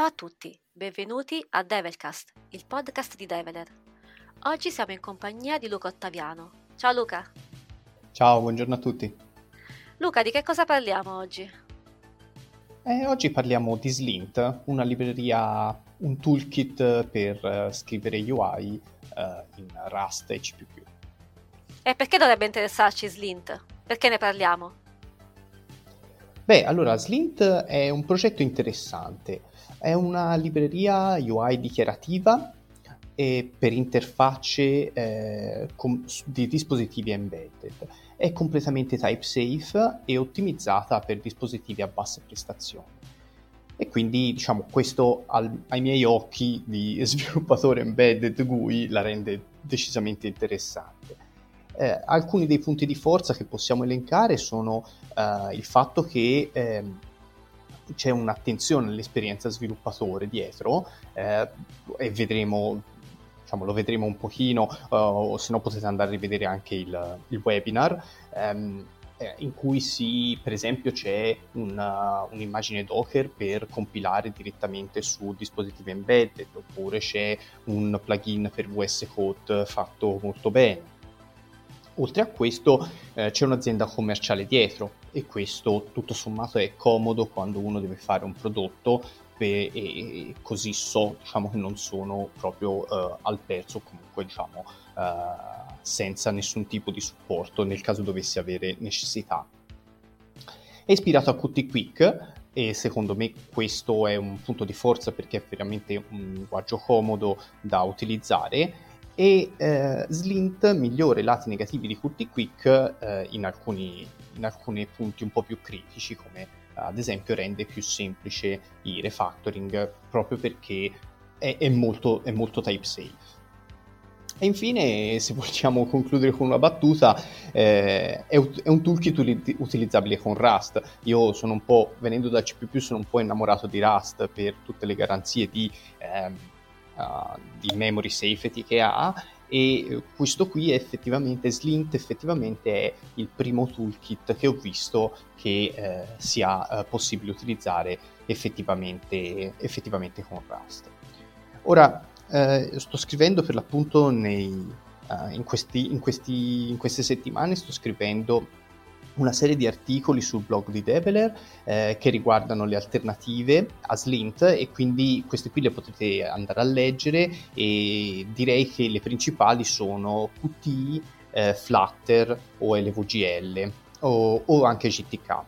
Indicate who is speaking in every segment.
Speaker 1: Ciao a tutti, benvenuti a Develcast, il podcast di Develer. Oggi siamo in compagnia di Luca Ottaviano. Ciao Luca.
Speaker 2: Ciao, buongiorno a tutti.
Speaker 1: Luca, di che cosa parliamo oggi?
Speaker 2: Eh, oggi parliamo di Slint, una libreria, un toolkit per uh, scrivere UI eh, in Rust e C++.
Speaker 1: E perché dovrebbe interessarci Slint? Perché ne parliamo?
Speaker 2: Beh, allora, Slint è un progetto interessante. È una libreria UI dichiarativa per interfacce eh, com- di dispositivi embedded. È completamente type safe e ottimizzata per dispositivi a bassa prestazione. E quindi, diciamo, questo al- ai miei occhi di sviluppatore embedded GUI la rende decisamente interessante. Eh, alcuni dei punti di forza che possiamo elencare sono eh, il fatto che eh, c'è un'attenzione all'esperienza sviluppatore dietro eh, e vedremo diciamo, lo vedremo un pochino uh, se no potete andare a rivedere anche il, il webinar um, in cui si, per esempio c'è una, un'immagine Docker per compilare direttamente su dispositivi embedded oppure c'è un plugin per VS Code fatto molto bene Oltre a questo eh, c'è un'azienda commerciale dietro e questo tutto sommato è comodo quando uno deve fare un prodotto e, e così so diciamo, che non sono proprio uh, al pezzo comunque diciamo uh, senza nessun tipo di supporto nel caso dovessi avere necessità. È ispirato a Qt Quick e secondo me questo è un punto di forza perché è veramente un linguaggio comodo da utilizzare e eh, Slint migliora i lati negativi di Qt Quick eh, in, alcuni, in, alcuni, punti un po' più critici come ad esempio rende più semplice il refactoring proprio perché è, è, molto, è molto type safe. E infine, se vogliamo concludere con una battuta, eh, è, è, un toolkit utilizzabile con Rust. Io sono un po', venendo da C++, sono un po' innamorato di Rust per tutte le garanzie di... Eh, uh, di memory safety che ha e questo qui effettivamente, Slint effettivamente è il primo toolkit che ho visto che eh, sia eh, possibile utilizzare effettivamente, effettivamente con Rust. Ora, eh, sto scrivendo per l'appunto nei, uh, in, questi, in, questi, in queste settimane, sto scrivendo una serie di articoli sul blog di Develer eh, che riguardano le alternative a Slint e quindi queste qui le potete andare a leggere e direi che le principali sono Qt, eh, Flutter o LVGL o, o anche GTK.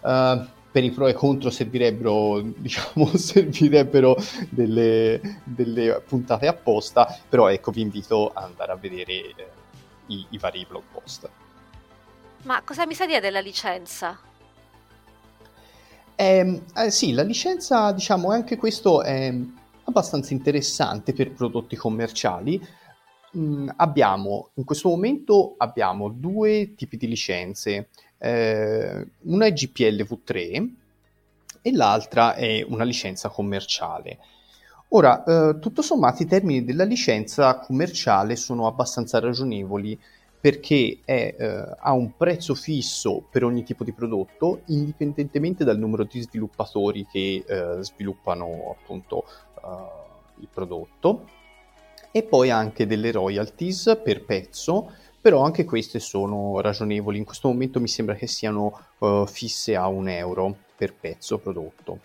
Speaker 2: Uh, eh, per i pro e contro servirebbero, diciamo, servirebbero delle, delle, puntate apposta, però ecco vi invito ad andare a vedere eh, i, i vari blog post.
Speaker 1: Ma cosa mi sa dire della licenza?
Speaker 2: Eh, eh, sì, la licenza, diciamo, anche questo è abbastanza interessante per prodotti commerciali. Mm, abbiamo, in questo momento abbiamo due tipi di licenze. Eh, una è GPLv3 e l'altra è una licenza commerciale. Ora, eh, tutto sommato i termini della licenza commerciale sono abbastanza ragionevoli perché è, eh, ha un prezzo fisso per ogni tipo di prodotto, indipendentemente dal numero di sviluppatori che eh, sviluppano appunto uh, il prodotto, e poi anche delle royalties per pezzo, però anche queste sono ragionevoli. In questo momento mi sembra che siano uh, fisse a un euro per pezzo prodotto.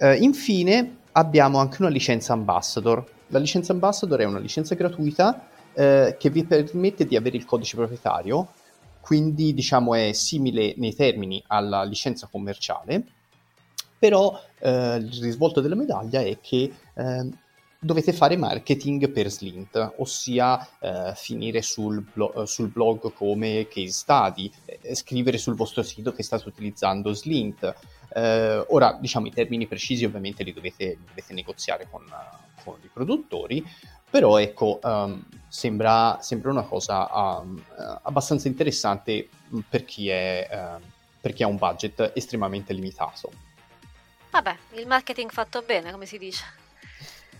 Speaker 2: Uh, infine abbiamo anche una licenza ambassador. La licenza ambassador è una licenza gratuita eh, che vi permette di avere il codice proprietario, quindi diciamo è simile nei termini alla licenza commerciale, però eh, il risvolto della medaglia è che eh, dovete fare marketing per Slint, ossia eh, finire sul, blo- sul, blog come case study, eh, scrivere sul vostro sito che state utilizzando Slint. Eh, ora, diciamo, i termini precisi ovviamente li dovete, dovete negoziare con, con, i produttori, però ecco, um, sembra, sembra, una cosa um, abbastanza interessante per chi, è, uh, per chi ha un budget estremamente limitato.
Speaker 1: Vabbè, il marketing fatto bene, come si dice.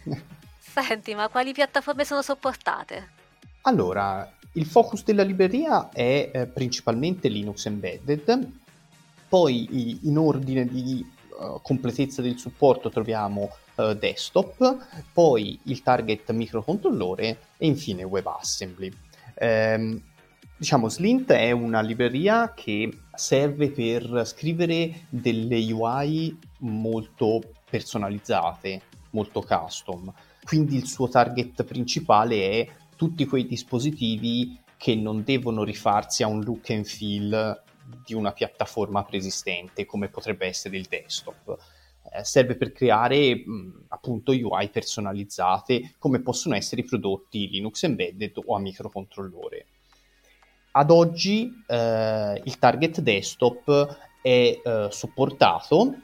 Speaker 1: Senti, ma quali piattaforme sono sopportate?
Speaker 2: Allora, il focus della libreria è eh, principalmente Linux Embedded, poi in ordine di uh, completezza del supporto troviamo uh, desktop, poi il target microcontrollore e infine WebAssembly. Um, diciamo, Slint è una libreria che serve per scrivere delle UI molto personalizzate, molto custom. Quindi il suo target principale è tutti quei dispositivi che non devono rifarsi a un look and feel di una piattaforma preesistente come potrebbe essere il desktop. Eh, serve per creare mh, appunto UI personalizzate come possono essere i prodotti Linux embedded o a microcontrollore. Ad oggi eh, il target desktop è eh, supportato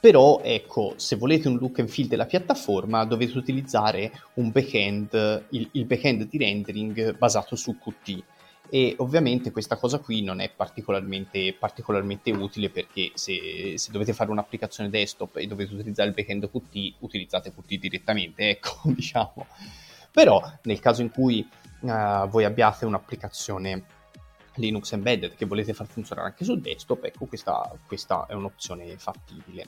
Speaker 2: però ecco, se volete un look and feel della piattaforma dovete utilizzare un backend, il, il backend di rendering basato su Qt e ovviamente questa cosa qui non è particolarmente, particolarmente utile perché se, se, dovete fare un'applicazione desktop e dovete utilizzare il backend Qt, utilizzate Qt direttamente, ecco, diciamo. Però nel caso in cui uh, voi abbiate un'applicazione Linux embedded che volete far funzionare anche sul desktop, ecco questa, questa è un'opzione fattibile.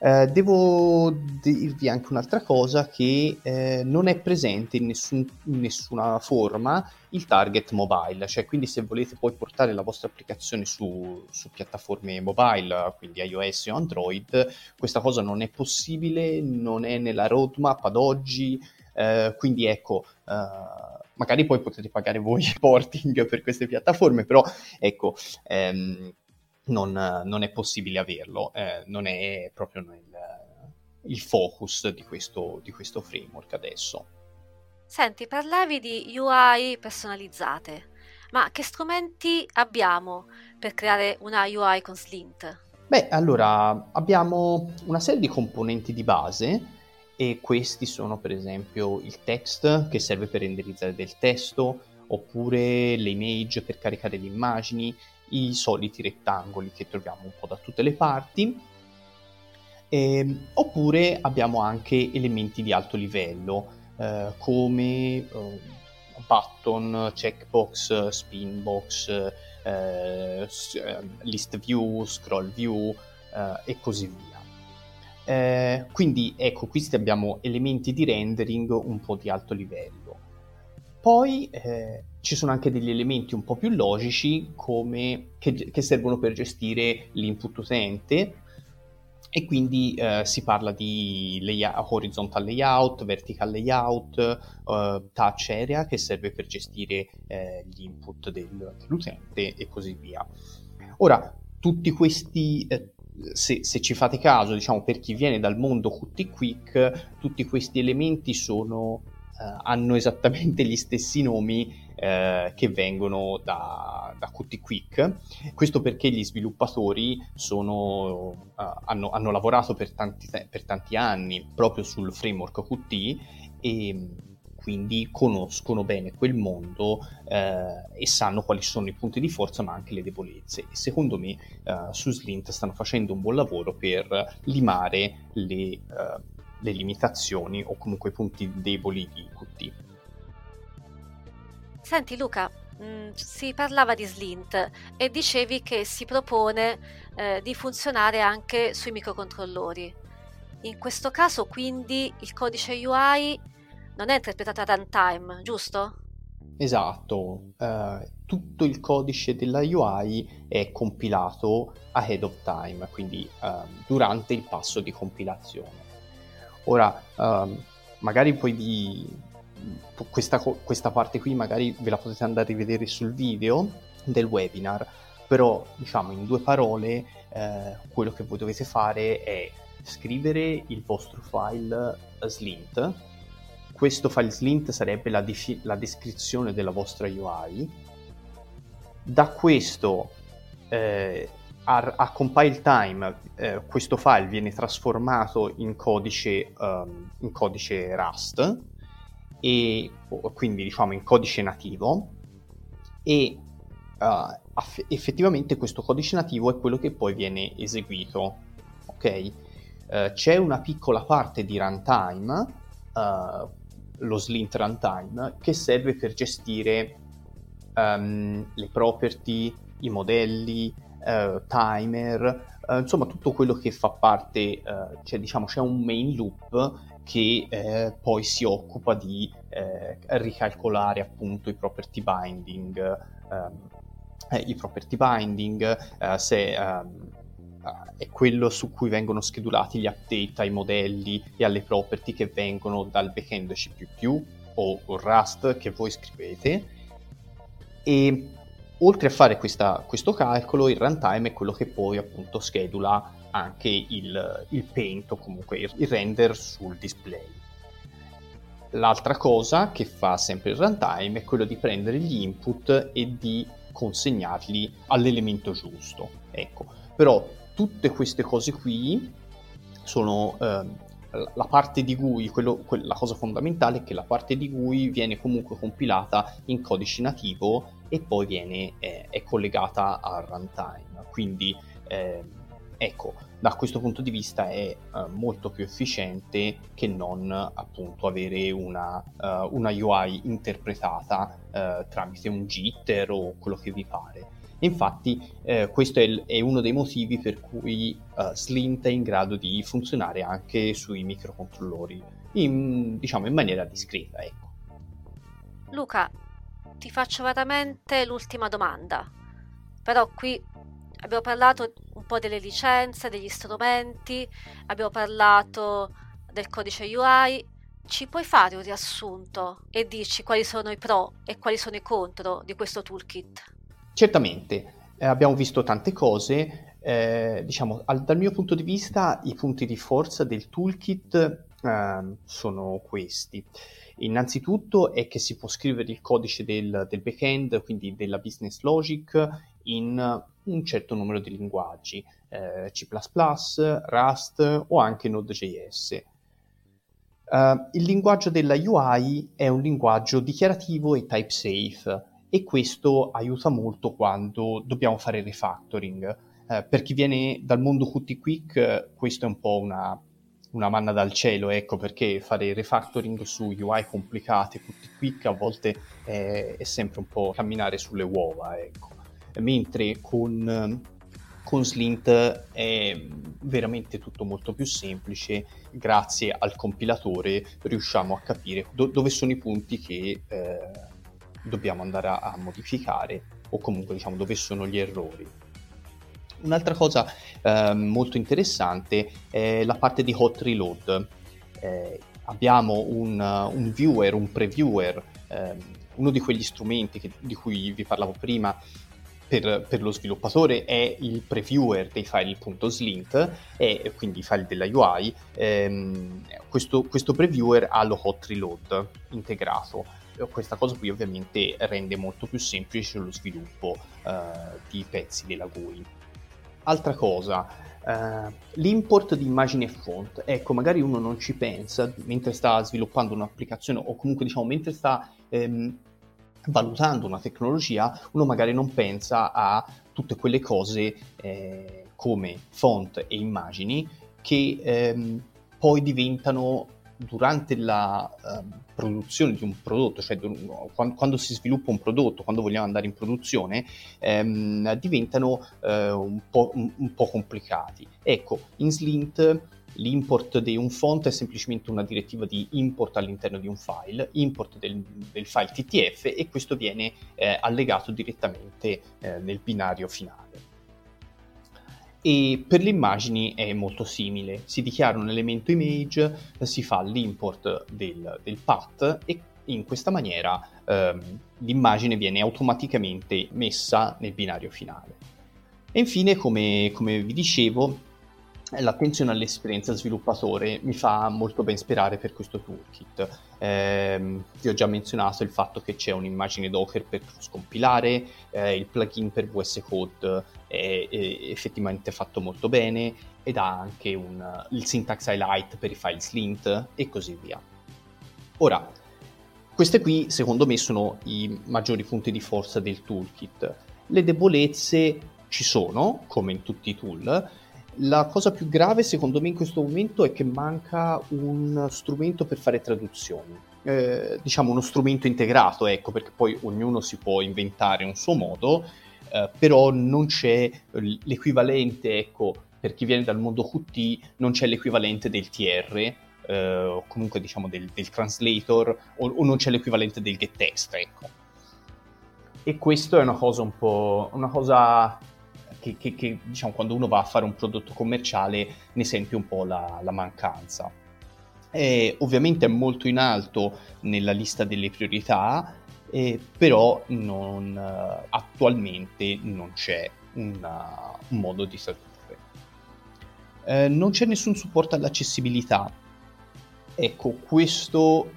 Speaker 2: Eh, devo dirvi anche un'altra cosa che eh, non è presente in, nessun, in, nessuna forma il target mobile, cioè quindi se volete poi portare la vostra applicazione su, su piattaforme mobile, quindi iOS o Android, questa cosa non è possibile, non è nella roadmap ad oggi, eh, quindi ecco, eh, magari poi potete pagare voi il porting per queste piattaforme, però ecco, ehm, non, non, è possibile averlo, eh, non è proprio nel, il focus di questo, di questo framework adesso.
Speaker 1: Senti, parlavi di UI personalizzate, ma che strumenti abbiamo per creare una UI con Slint?
Speaker 2: Beh, allora abbiamo una serie di componenti di base e questi sono per esempio il text che serve per renderizzare del testo oppure le image per caricare le immagini, i soliti rettangoli che troviamo un po' da tutte le parti. E, ehm, oppure abbiamo anche elementi di alto livello eh, come eh, button, checkbox, spinbox, eh, eh list view, scroll view eh, e così via. Eh, quindi ecco, questi abbiamo elementi di rendering un po' di alto livello. Poi eh, ci sono anche degli elementi un po' più logici come, che, che servono per gestire l'input utente e quindi eh, si parla di layout, horizontal layout, vertical layout, uh, touch area che serve per gestire eh, gli input del, dell'utente e così via. Ora, tutti questi eh, se, se, ci fate caso, diciamo, per chi viene dal mondo Qt Quick, tutti questi elementi sono, eh, hanno esattamente gli stessi nomi eh, che vengono da, da Qt Quick. Questo perché gli sviluppatori sono, uh, hanno, hanno, lavorato per tanti, per tanti, anni proprio sul framework Qt e quindi conoscono bene quel mondo eh, e sanno quali sono i punti di forza ma anche le debolezze e secondo me eh, su Slint stanno facendo un buon lavoro per limare le, eh, le limitazioni o comunque i punti deboli di Qt.
Speaker 1: Senti Luca, mh, mm, si parlava di Slint e dicevi che si propone eh, di funzionare anche sui microcontrollori. In questo caso quindi il codice UI non è interpretata a runtime, giusto?
Speaker 2: Esatto, uh, tutto il codice della UI è compilato ahead of time, quindi uh, durante il passo di compilazione. Ora, uh, magari poi di questa, questa, parte qui magari ve la potete andare a rivedere sul video del webinar, però diciamo in due parole eh, quello che voi dovete fare è scrivere il vostro file slint questo file slint sarebbe la, defi- la descrizione della vostra UI. Da questo eh, a, a, compile time eh, questo file viene trasformato in codice, um, in codice Rust e quindi diciamo in codice nativo e uh, effettivamente questo codice nativo è quello che poi viene eseguito ok uh, c'è una piccola parte di runtime uh, lo slint runtime che serve per gestire um, le property, i modelli, eh, timer, eh, insomma tutto quello che fa parte, cioè diciamo c'è un main loop che eh, poi si occupa di eh, ricalcolare appunto i property binding, ehm, eh, i property binding se ehm, è quello su cui vengono schedulati gli update ai modelli e alle property che vengono dal backend C++ o Rust che voi scrivete e oltre a fare questa, questo calcolo il runtime è quello che poi appunto schedula anche il, il paint o comunque il, il render sul display. L'altra cosa che fa sempre il runtime è quello di prendere gli input e di consegnarli all'elemento giusto. Ecco, però tutte queste cose qui sono eh, la parte di GUI, quello, la cosa fondamentale è che la parte di GUI viene comunque compilata in codice nativo e poi viene, eh, è collegata al runtime. Quindi eh, ecco, da questo punto di vista è eh, molto più efficiente che non appunto avere una, uh, una UI interpretata uh, tramite un jitter o quello che vi pare. Infatti eh, questo è, è, uno dei motivi per cui uh, Slint è in grado di funzionare anche sui microcontrollori, in, diciamo in maniera discreta. Ecco.
Speaker 1: Luca, ti faccio veramente l'ultima domanda, però qui abbiamo parlato un po' delle licenze, degli strumenti, abbiamo parlato del codice UI, ci puoi fare un riassunto e dirci quali sono i pro e quali sono i contro di questo toolkit?
Speaker 2: Certamente, eh, abbiamo visto tante cose, eh, diciamo, al, dal mio punto di vista i punti di forza del toolkit eh, sono questi. Innanzitutto è che si può scrivere il codice del, del backend, quindi della business logic, in un certo numero di linguaggi, eh, C++, Rust o anche Node.js. Uh, il linguaggio della UI è un linguaggio dichiarativo e type safe e questo aiuta molto quando dobbiamo fare refactoring. Eh, per chi viene dal mondo Qt Quick, eh, questo è un po' una, una, manna dal cielo, ecco perché fare refactoring su UI complicate, Qt Quick a volte è, è sempre un po' camminare sulle uova, ecco. Mentre con, con Slint è veramente tutto molto più semplice, grazie al compilatore riusciamo a capire do- dove sono i punti che... Eh, dobbiamo andare a, a modificare o comunque diciamo dove sono gli errori. Un'altra cosa eh, molto interessante è la parte di hot reload. Eh, abbiamo un, un, viewer, un previewer, eh, uno di quegli strumenti che, di cui vi parlavo prima per, per, lo sviluppatore è il previewer dei file.slint e quindi i file della UI. Ehm, questo, questo previewer ha lo hot reload integrato questa cosa qui ovviamente rende molto più semplice lo sviluppo uh, di pezzi della GUI. Altra cosa, uh, l'import di immagini e font. Ecco, magari uno non ci pensa mentre sta sviluppando un'applicazione o comunque diciamo mentre sta ehm, valutando una tecnologia, uno magari non pensa a tutte quelle cose eh, come font e immagini che ehm, poi diventano durante la uh, produzione di un prodotto, cioè quando, quando, si sviluppa un prodotto, quando vogliamo andare in produzione, ehm, diventano eh, un, po', un, un, po', complicati. Ecco, in Slint l'import di un font è semplicemente una direttiva di import all'interno di un file, import del, del file TTF e questo viene eh, allegato direttamente eh, nel binario finale e per le immagini è molto simile. Si dichiara un elemento image, si fa l'import del, del path e in questa maniera ehm, l'immagine viene automaticamente messa nel binario finale. E infine, come, come vi dicevo, l'attenzione all'esperienza sviluppatore mi fa molto ben sperare per questo toolkit. Eh, vi ho già menzionato il fatto che c'è un'immagine Docker per scompilare, eh, il plugin per VS Code è, è, effettivamente fatto molto bene ed ha anche un, il syntax highlight per i file slint e così via. Ora, queste qui secondo me sono i maggiori punti di forza del toolkit. Le debolezze ci sono, come in tutti i tool, la cosa più grave secondo me in questo momento è che manca un strumento per fare traduzioni. Eh, diciamo uno strumento integrato, ecco, perché poi ognuno si può inventare un suo modo, eh, però non c'è l'equivalente, ecco, per chi viene dal mondo Qt, non c'è l'equivalente del TR, eh, o comunque diciamo del, del translator, o, o, non c'è l'equivalente del getText, ecco. E questo è una cosa un po'... una cosa che, che, che, diciamo quando uno va a fare un prodotto commerciale ne sente un po' la, la mancanza. E, ovviamente è molto in alto nella lista delle priorità, eh, però non, attualmente non c'è una, un modo di tradurre. Eh, non c'è nessun supporto all'accessibilità. Ecco, questo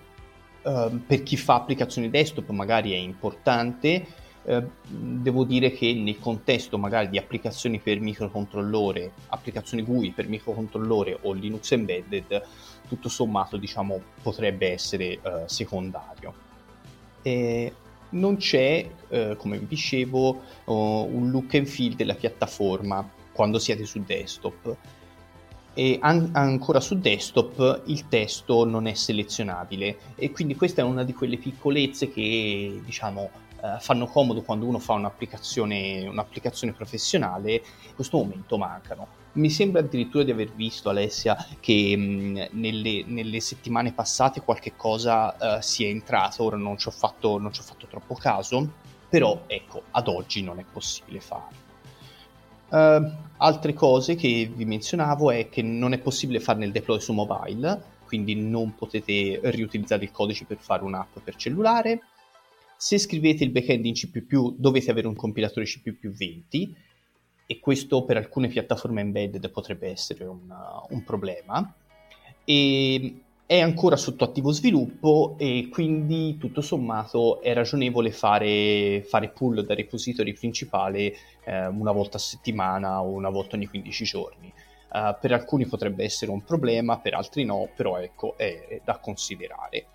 Speaker 2: uh, per chi fa applicazioni desktop magari è importante, eh, devo dire che nel contesto magari di applicazioni per microcontrollore, applicazioni GUI per microcontrollore o Linux Embedded, tutto sommato diciamo potrebbe essere eh, secondario. E non c'è, eh, come vi dicevo, oh, un look and feel della piattaforma quando siete su desktop e an- ancora su desktop il testo non è selezionabile e quindi questa è una di quelle piccolezze che diciamo eh, fanno comodo quando uno fa un'applicazione, un'applicazione professionale, in questo momento mancano. Mi sembra addirittura di aver visto, Alessia, che mh, nelle, nelle, settimane passate qualche cosa uh, sia entrato, ora non ci, ho fatto, non ci ho fatto troppo caso, però ecco, ad oggi non è possibile farlo. Uh, altre cose che vi menzionavo è che non è possibile farne il deploy su mobile, quindi non potete riutilizzare il codice per fare un'app per cellulare. Se scrivete il backend in C++ dovete avere un compilatore C++ 20 e questo per alcune piattaforme embedded potrebbe essere una, un problema. E è ancora sotto attivo sviluppo e quindi tutto sommato è ragionevole fare, fare pull da repository principale eh, una volta a settimana o una volta ogni 15 giorni. Uh, per alcuni potrebbe essere un problema, per altri no, però ecco, è, è da considerare.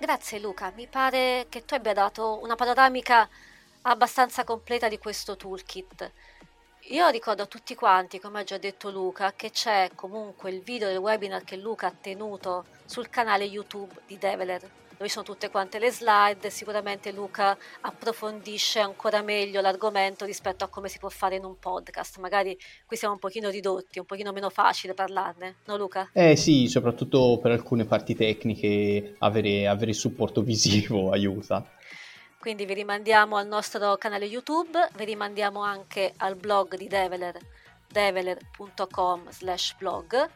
Speaker 1: Grazie Luca, mi pare che tu abbia dato una panoramica abbastanza completa di questo toolkit. Io ricordo a tutti quanti, come ha già detto Luca, che c'è comunque il video del webinar che Luca ha tenuto sul canale YouTube di Develer dove sono tutte quante le slide, sicuramente Luca approfondisce ancora meglio l'argomento rispetto a come si può fare in un podcast, magari qui siamo un pochino ridotti, un pochino meno facile parlarne, no Luca?
Speaker 2: Eh sì, soprattutto per alcune parti tecniche avere, avere supporto visivo aiuta.
Speaker 1: Quindi vi rimandiamo al nostro canale YouTube, vi rimandiamo anche al blog di Develer, develer.com slash blog,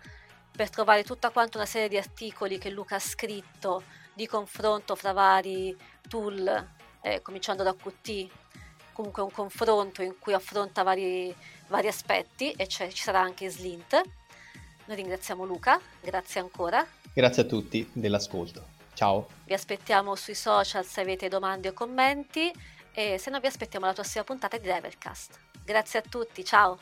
Speaker 1: per trovare tutta quanta una serie di articoli che Luca ha scritto di confronto fra vari tool, eh, cominciando da Qt, comunque un confronto in cui affronta vari, vari aspetti e ci sarà anche Slint. Noi ringraziamo Luca, grazie ancora.
Speaker 2: Grazie a tutti dell'ascolto. Ciao.
Speaker 1: Vi aspettiamo sui social se avete domande o commenti e se no vi aspettiamo alla prossima puntata di Drivercast. Grazie a tutti, ciao.